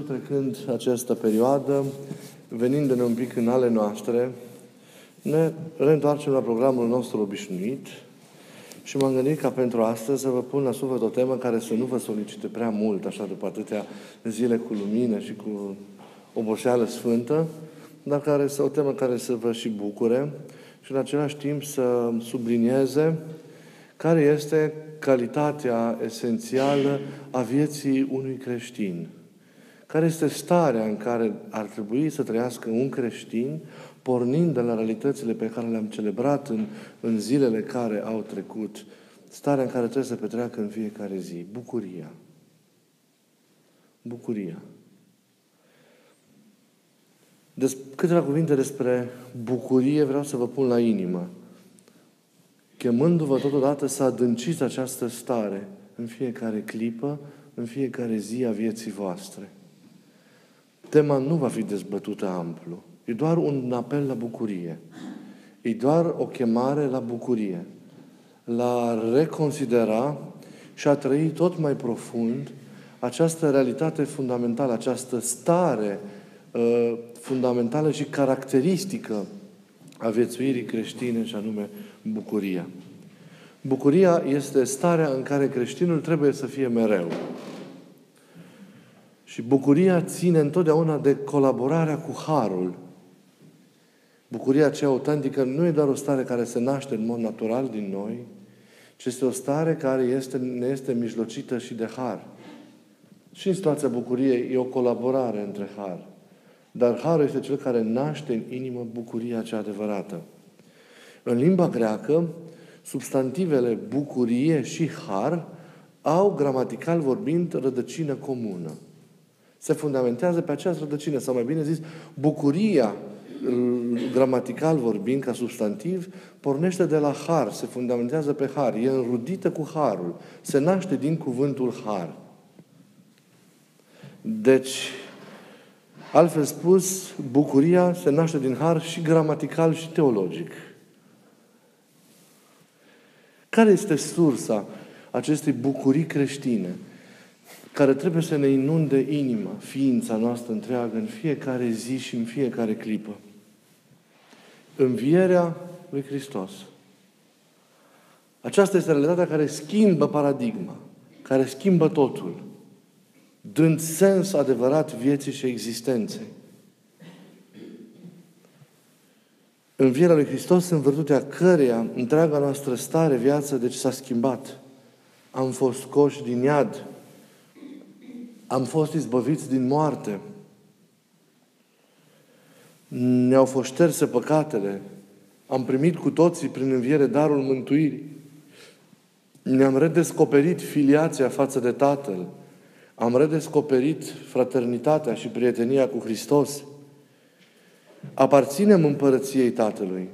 trecând această perioadă, venind-ne un pic în ale noastre, ne reîntoarcem la programul nostru obișnuit și m-am gândit ca pentru astăzi să vă pun la suflet o temă care să nu vă solicite prea mult, așa după atâtea zile cu lumină și cu oboseală sfântă, dar care să o temă care să vă și bucure și în același timp să sublinieze care este calitatea esențială a vieții unui creștin. Care este starea în care ar trebui să trăiască un creștin, pornind de la realitățile pe care le-am celebrat în, în zilele care au trecut, starea în care trebuie să petreacă în fiecare zi. Bucuria. Bucuria. Des, câteva cuvinte despre bucurie vreau să vă pun la inimă chemându-vă totodată să adânciți această stare în fiecare clipă, în fiecare zi a vieții voastre. Tema nu va fi dezbătută amplu. E doar un apel la bucurie. E doar o chemare la bucurie. La a reconsidera și a trăi tot mai profund această realitate fundamentală, această stare uh, fundamentală și caracteristică a viețuirii creștine, și anume bucuria. Bucuria este starea în care creștinul trebuie să fie mereu. Și bucuria ține întotdeauna de colaborarea cu Harul. Bucuria aceea autentică nu e doar o stare care se naște în mod natural din noi, ci este o stare care este, ne este mijlocită și de Har. Și în situația bucuriei e o colaborare între Har. Dar Harul este cel care naște în inimă bucuria cea adevărată. În limba greacă, substantivele bucurie și har au, gramatical vorbind, rădăcină comună. Se fundamentează pe această rădăcină, sau mai bine zis, bucuria, gramatical vorbind, ca substantiv, pornește de la har, se fundamentează pe har, e înrudită cu harul, se naște din cuvântul har. Deci, altfel spus, bucuria se naște din har și gramatical și teologic. Care este sursa acestei bucurii creștine care trebuie să ne inunde inima, ființa noastră întreagă în fiecare zi și în fiecare clipă? Învierea lui Hristos. Aceasta este realitatea care schimbă paradigma, care schimbă totul, dând sens adevărat vieții și existenței. învierea lui Hristos în virtutea căreia întreaga noastră stare, viață, deci s-a schimbat. Am fost coși din iad. Am fost izbăviți din moarte. Ne-au fost șterse păcatele. Am primit cu toții prin înviere darul mântuirii. Ne-am redescoperit filiația față de Tatăl. Am redescoperit fraternitatea și prietenia cu Hristos. Aparținem împărăției Tatălui.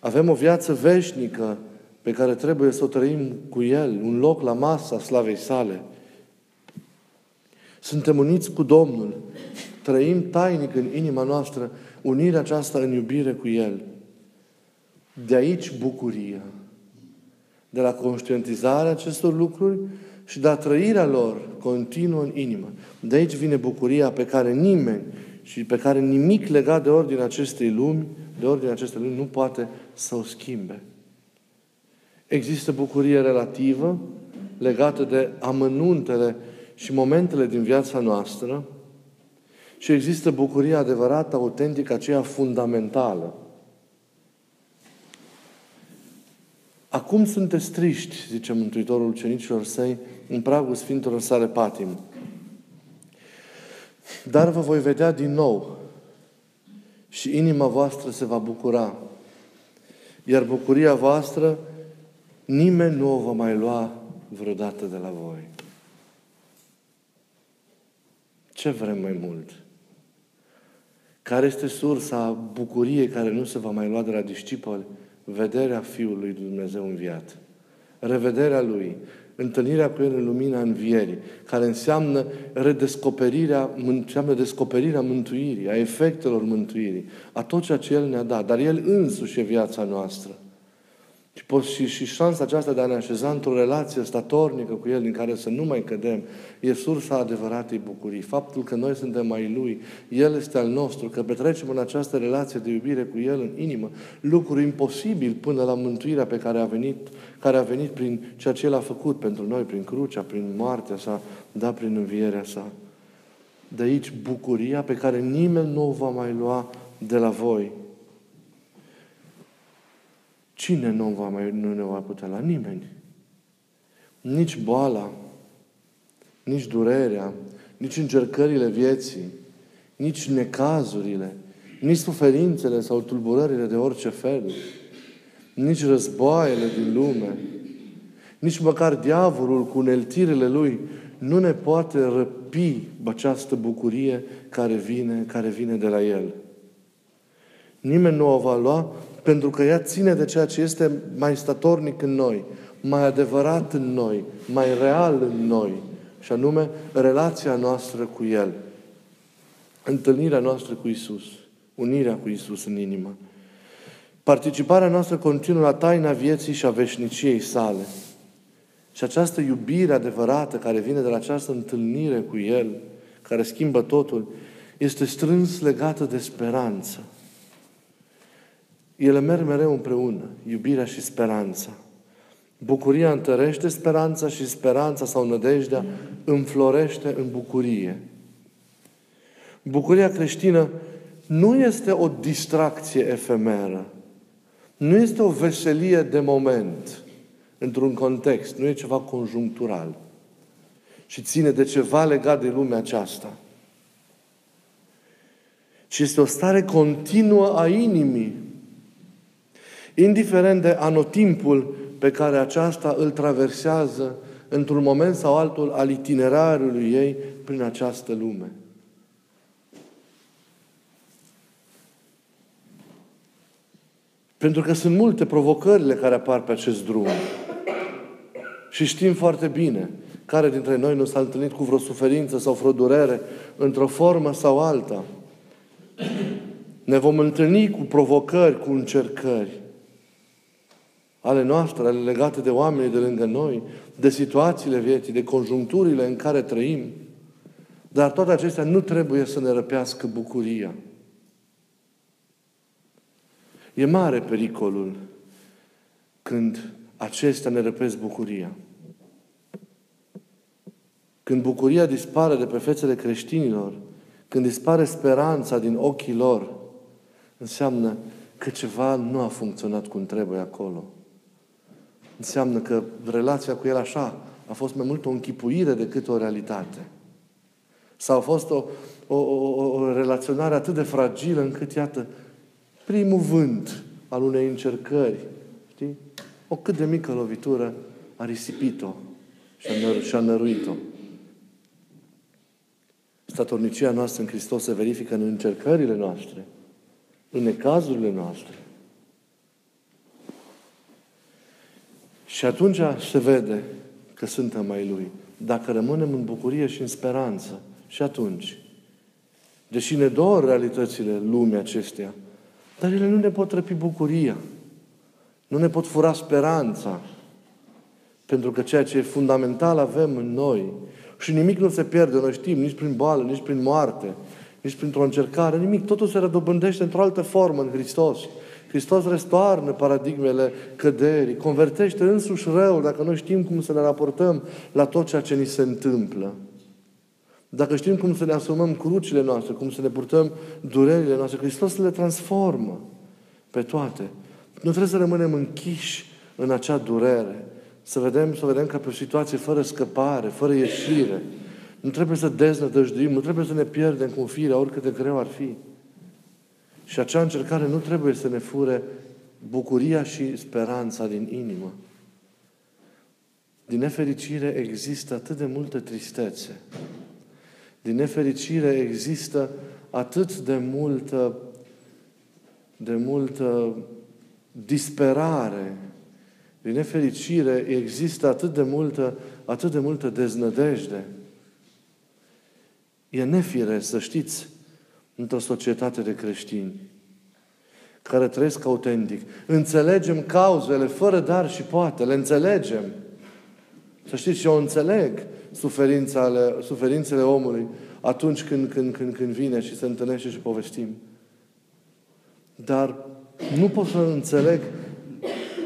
Avem o viață veșnică pe care trebuie să o trăim cu El, un loc la masa slavei sale. Suntem uniți cu Domnul. Trăim tainic în inima noastră unirea aceasta în iubire cu El. De aici bucuria. De la conștientizarea acestor lucruri și de a trăirea lor continuă în inimă. De aici vine bucuria pe care nimeni și pe care nimic legat de ordinea acestei lumi, de ordinea acestei lumi, nu poate să o schimbe. Există bucurie relativă legată de amănuntele și momentele din viața noastră și există bucuria adevărată, autentică, aceea fundamentală. Acum sunteți triști, zice Mântuitorul ucenicilor săi, în pragul Sfintelor sale patim. Dar vă voi vedea din nou și inima voastră se va bucura. Iar bucuria voastră nimeni nu o va mai lua vreodată de la voi. Ce vrem mai mult? Care este sursa bucuriei care nu se va mai lua de la discipoli? Vederea Fiului Dumnezeu înviat. Revederea Lui întâlnirea cu El în lumina învierii, care înseamnă redescoperirea, înseamnă descoperirea mântuirii, a efectelor mântuirii, a tot ceea ce El ne-a dat. Dar El însuși e viața noastră. Și, poți, și, și șansa aceasta de a ne așeza într-o relație statornică cu El, în care să nu mai cădem, e sursa adevăratei bucurii. Faptul că noi suntem mai Lui, El este al nostru, că petrecem în această relație de iubire cu El în inimă, lucru imposibil până la mântuirea pe care a venit, care a venit prin ceea ce El a făcut pentru noi, prin crucea, prin moartea sa, da, prin învierea sa. De aici bucuria pe care nimeni nu o va mai lua de la voi. Cine nu, va mai, nu ne va putea la nimeni? Nici boala, nici durerea, nici încercările vieții, nici necazurile, nici suferințele sau tulburările de orice fel, nici războaiele din lume, nici măcar diavolul cu uneltirile lui nu ne poate răpi această bucurie care vine, care vine de la El. Nimeni nu o va lua pentru că ea ține de ceea ce este mai statornic în noi, mai adevărat în noi, mai real în noi, și anume relația noastră cu El. Întâlnirea noastră cu Isus, unirea cu Isus în inimă. Participarea noastră continuă la taina vieții și a veșniciei sale. Și această iubire adevărată care vine de la această întâlnire cu El, care schimbă totul, este strâns legată de speranță. Ele merg mereu împreună, iubirea și speranța. Bucuria întărește speranța și speranța sau nădejdea înflorește în bucurie. Bucuria creștină nu este o distracție efemeră. Nu este o veselie de moment, într-un context. Nu e ceva conjunctural. Și ține de ceva legat de lumea aceasta. Ci este o stare continuă a inimii indiferent de anotimpul pe care aceasta îl traversează într-un moment sau altul al itinerarului ei prin această lume. Pentru că sunt multe provocările care apar pe acest drum. Și știm foarte bine care dintre noi nu s-a întâlnit cu vreo suferință sau vreo durere într-o formă sau alta. Ne vom întâlni cu provocări, cu încercări ale noastre, ale legate de oamenii de lângă noi, de situațiile vieții, de conjuncturile în care trăim. Dar toate acestea nu trebuie să ne răpească bucuria. E mare pericolul când acestea ne răpesc bucuria. Când bucuria dispare de pe fețele creștinilor, când dispare speranța din ochii lor, înseamnă că ceva nu a funcționat cum trebuie acolo înseamnă că relația cu El așa a fost mai mult o închipuire decât o realitate. Sau a fost o, o, o, o relaționare atât de fragilă încât, iată, primul vânt al unei încercări, știi? O cât de mică lovitură a risipit-o și a, năr- și a năruit-o. Statornicia noastră în Hristos se verifică în încercările noastre, în necazurile noastre, Și atunci se vede că suntem mai Lui. Dacă rămânem în bucurie și în speranță, și atunci, deși ne dor realitățile lumii acesteia, dar ele nu ne pot răpi bucuria. Nu ne pot fura speranța. Pentru că ceea ce e fundamental avem în noi și nimic nu se pierde, noi știm, nici prin boală, nici prin moarte, nici printr-o încercare, nimic. Totul se rădobândește într-o altă formă în Hristos. Hristos restoarnă paradigmele căderii, convertește însuși răul, dacă noi știm cum să ne raportăm la tot ceea ce ni se întâmplă. Dacă știm cum să ne asumăm crucile noastre, cum să ne purtăm durerile noastre, Hristos le transformă pe toate. Nu trebuie să rămânem închiși în acea durere. Să vedem, să vedem ca pe o situație fără scăpare, fără ieșire. Nu trebuie să deznădăjduim, nu trebuie să ne pierdem cu firea, oricât de greu ar fi. Și acea încercare nu trebuie să ne fure bucuria și speranța din inimă. Din nefericire există atât de multă tristețe. Din nefericire există atât de multă, de multă disperare. Din nefericire există atât de multă, atât de multă deznădejde. E nefire, să știți, într-o societate de creștini, care trăiesc autentic. Înțelegem cauzele fără dar și poate, le înțelegem. Să știți, eu înțeleg suferințele, suferințele omului atunci când, când, când, când vine și se întâlnește și povestim. Dar nu pot să înțeleg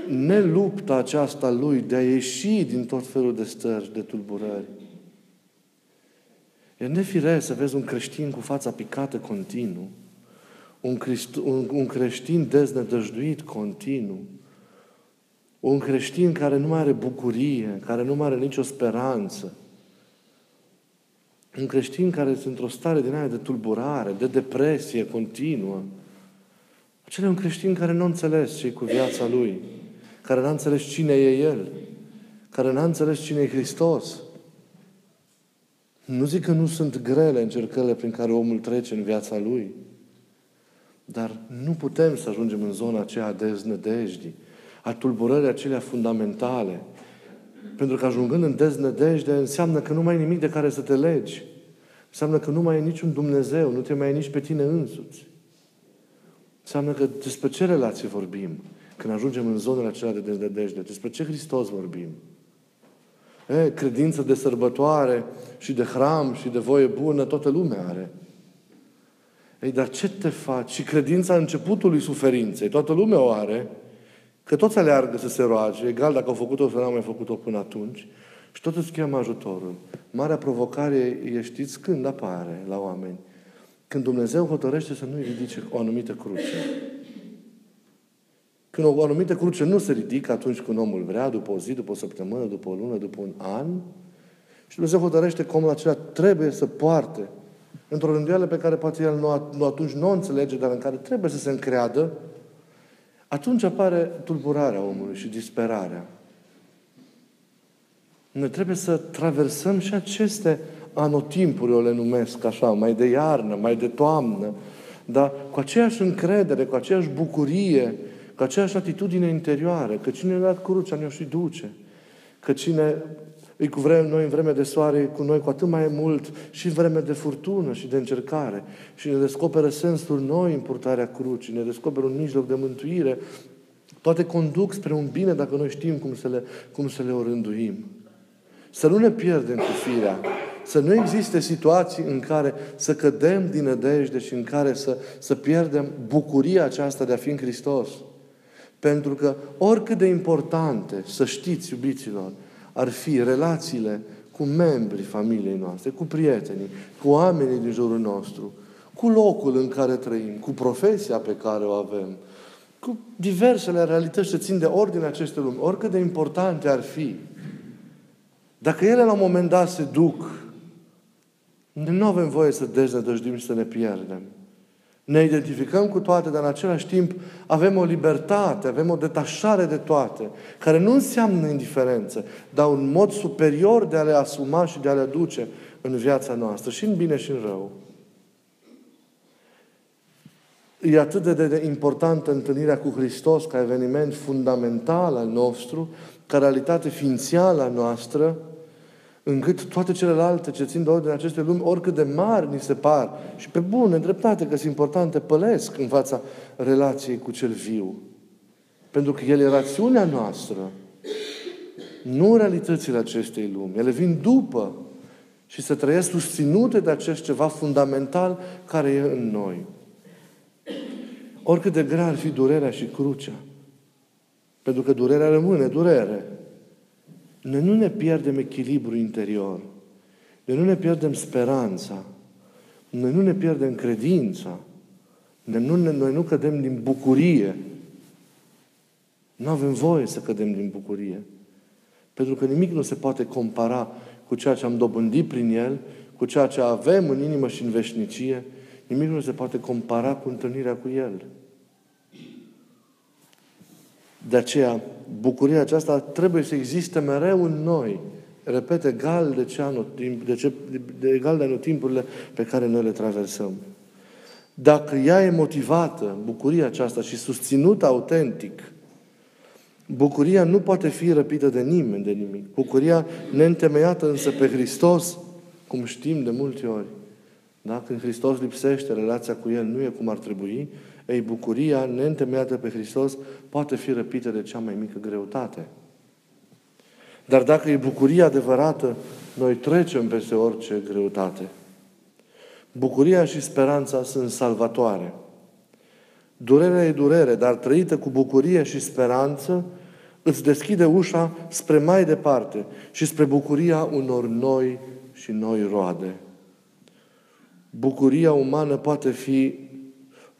nelupta aceasta lui de a ieși din tot felul de stări, de tulburări. E nefiresc să vezi un creștin cu fața picată continuu, un, Christ, un, un creștin deznădăjduit continuu, un creștin care nu mai are bucurie, care nu mai are nicio speranță, un creștin care este într-o stare din aia de tulburare, de depresie continuă. Acela e un creștin care nu a înțeles ce cu viața lui, care n-a înțeles cine e El, care n-a înțeles cine e Hristos. Nu zic că nu sunt grele încercările prin care omul trece în viața lui, dar nu putem să ajungem în zona aceea de deznădejdii, a tulburării acelea fundamentale. Pentru că ajungând în deznădejde înseamnă că nu mai e nimic de care să te legi. Înseamnă că nu mai e niciun Dumnezeu, nu te mai e nici pe tine însuți. Înseamnă că despre ce relație vorbim când ajungem în zonele acelea de deznădejde? Despre ce Hristos vorbim? E, credință de sărbătoare și de hram și de voie bună, toată lumea are. Ei, dar ce te faci? Și credința începutului suferinței, toată lumea o are, că toți aleargă să se roage, egal dacă au făcut-o sau nu au mai făcut-o până atunci, și tot îți cheamă ajutorul. Marea provocare e, știți, când apare la oameni? Când Dumnezeu hotărăște să nu-i ridice o anumită cruce. Când o anumită cruce nu se ridică atunci când omul vrea, după o zi, după o săptămână, după o lună, după un an, și Dumnezeu hotărăște că omul acela trebuie să poarte într-o rânduială pe care poate el nu, nu atunci nu o înțelege, dar în care trebuie să se încreadă, atunci apare tulburarea omului și disperarea. Noi trebuie să traversăm și aceste anotimpuri, o le numesc așa, mai de iarnă, mai de toamnă, dar cu aceeași încredere, cu aceeași bucurie, cu aceeași atitudine interioară, că cine a dat crucea ne-o și duce, că cine îi cu vreme, noi în vreme de soare, cu noi cu atât mai mult și în vreme de furtună și de încercare. Și ne descoperă sensul noi în purtarea crucii, ne descoperă un mijloc de mântuire. Toate conduc spre un bine dacă noi știm cum să le, cum să le orânduim. Să nu ne pierdem cu firea. Să nu existe situații în care să cădem din nădejde și în care să, să pierdem bucuria aceasta de a fi în Hristos. Pentru că oricât de importante, să știți, iubiților, ar fi relațiile cu membrii familiei noastre, cu prietenii, cu oamenii din jurul nostru, cu locul în care trăim, cu profesia pe care o avem, cu diversele realități ce țin de ordine aceste lumi, oricât de importante ar fi, dacă ele la un moment dat se duc, nu avem voie să deznădăjdim și să ne pierdem. Ne identificăm cu toate, dar în același timp avem o libertate, avem o detașare de toate, care nu înseamnă indiferență, dar un mod superior de a le asuma și de a le aduce în viața noastră, și în bine și în rău. E atât de, de importantă întâlnirea cu Hristos ca eveniment fundamental al nostru, ca realitate ființială a noastră, încât toate celelalte ce țin de ordine aceste lumi, oricât de mari ni se par, și pe bune, dreptate, că sunt importante, pălesc în fața relației cu cel viu. Pentru că El e rațiunea noastră, nu realitățile acestei lumi. Ele vin după și se trăiesc susținute de acest ceva fundamental care e în noi. Oricât de grea ar fi durerea și crucea, pentru că durerea rămâne durere. Noi nu ne pierdem echilibru interior. Noi nu ne pierdem speranța. Noi nu ne pierdem credința. Noi nu, noi nu cădem din bucurie. Nu avem voie să cădem din bucurie. Pentru că nimic nu se poate compara cu ceea ce am dobândit prin El, cu ceea ce avem în inimă și în veșnicie. Nimic nu se poate compara cu întâlnirea cu El. De aceea, bucuria aceasta trebuie să existe mereu în noi. Repet, egal de, ce anotimp, de, ce, de egal de anotimpurile pe care noi le traversăm. Dacă ea e motivată, bucuria aceasta, și susținută autentic, bucuria nu poate fi răpită de nimeni, de nimic. Bucuria neîntemeiată însă pe Hristos, cum știm de multe ori, Da? Când Hristos lipsește, relația cu El nu e cum ar trebui, ei, bucuria neîntemeiată pe Hristos poate fi răpită de cea mai mică greutate. Dar dacă e bucuria adevărată, noi trecem peste orice greutate. Bucuria și speranța sunt salvatoare. Durerea e durere, dar trăită cu bucurie și speranță, îți deschide ușa spre mai departe și spre bucuria unor noi și noi roade. Bucuria umană poate fi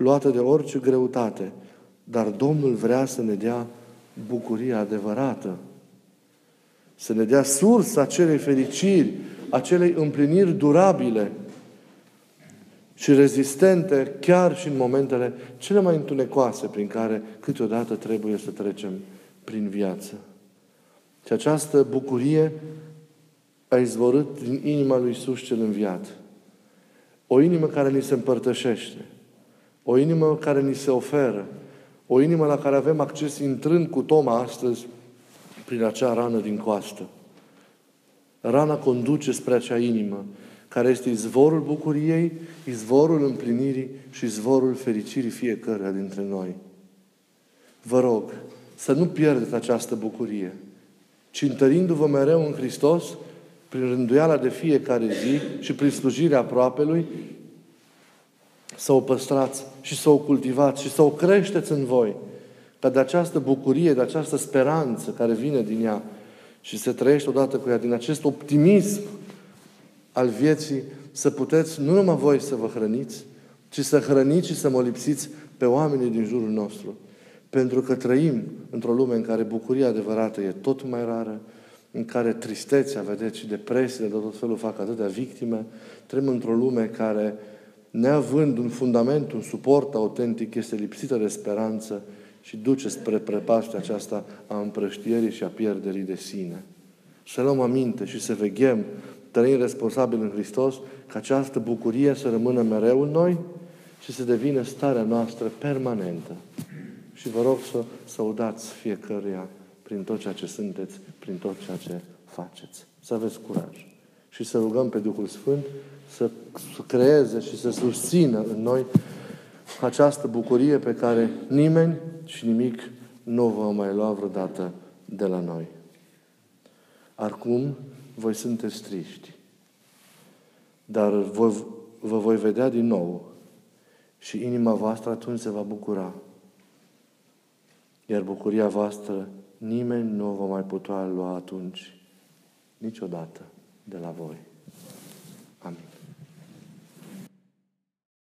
luată de orice greutate, dar Domnul vrea să ne dea bucuria adevărată, să ne dea sursa acelei fericiri, acelei împliniri durabile și rezistente chiar și în momentele cele mai întunecoase prin care câteodată trebuie să trecem prin viață. Și această bucurie a izvorât din inima lui Iisus cel înviat. O inimă care ni se împărtășește. O inimă care ni se oferă. O inimă la care avem acces intrând cu Toma astăzi prin acea rană din coastă. Rana conduce spre acea inimă care este izvorul bucuriei, izvorul împlinirii și izvorul fericirii fiecăruia dintre noi. Vă rog să nu pierdeți această bucurie, ci întărindu-vă mereu în Hristos, prin rânduiala de fiecare zi și prin slujirea aproapelui, să o păstrați și să o cultivați și să o creșteți în voi. Ca de această bucurie, de această speranță care vine din ea și se trăiește odată cu ea, din acest optimism al vieții, să puteți nu numai voi să vă hrăniți, ci să hrăniți și să mă lipsiți pe oamenii din jurul nostru. Pentru că trăim într-o lume în care bucuria adevărată e tot mai rară, în care tristețea, vedeți, și depresiile de tot felul fac atâtea victime. Trăim într-o lume care, neavând un fundament, un suport autentic, este lipsită de speranță și duce spre prepastea aceasta a împrăștierii și a pierderii de sine. Să luăm aminte și să veghem, trăind responsabil în Hristos, ca această bucurie să rămână mereu în noi și să devină starea noastră permanentă. Și vă rog să, să o dați fiecăruia prin tot ceea ce sunteți, prin tot ceea ce faceți. Să aveți curaj. Și să rugăm pe Duhul Sfânt să, să creeze și să susțină în noi această bucurie pe care nimeni și nimic nu va mai lua vreodată de la noi. Acum, voi sunteți triști, dar vă, vă voi vedea din nou și inima voastră atunci se va bucura. Iar bucuria voastră nimeni nu o va mai putea lua atunci, niciodată, de la voi.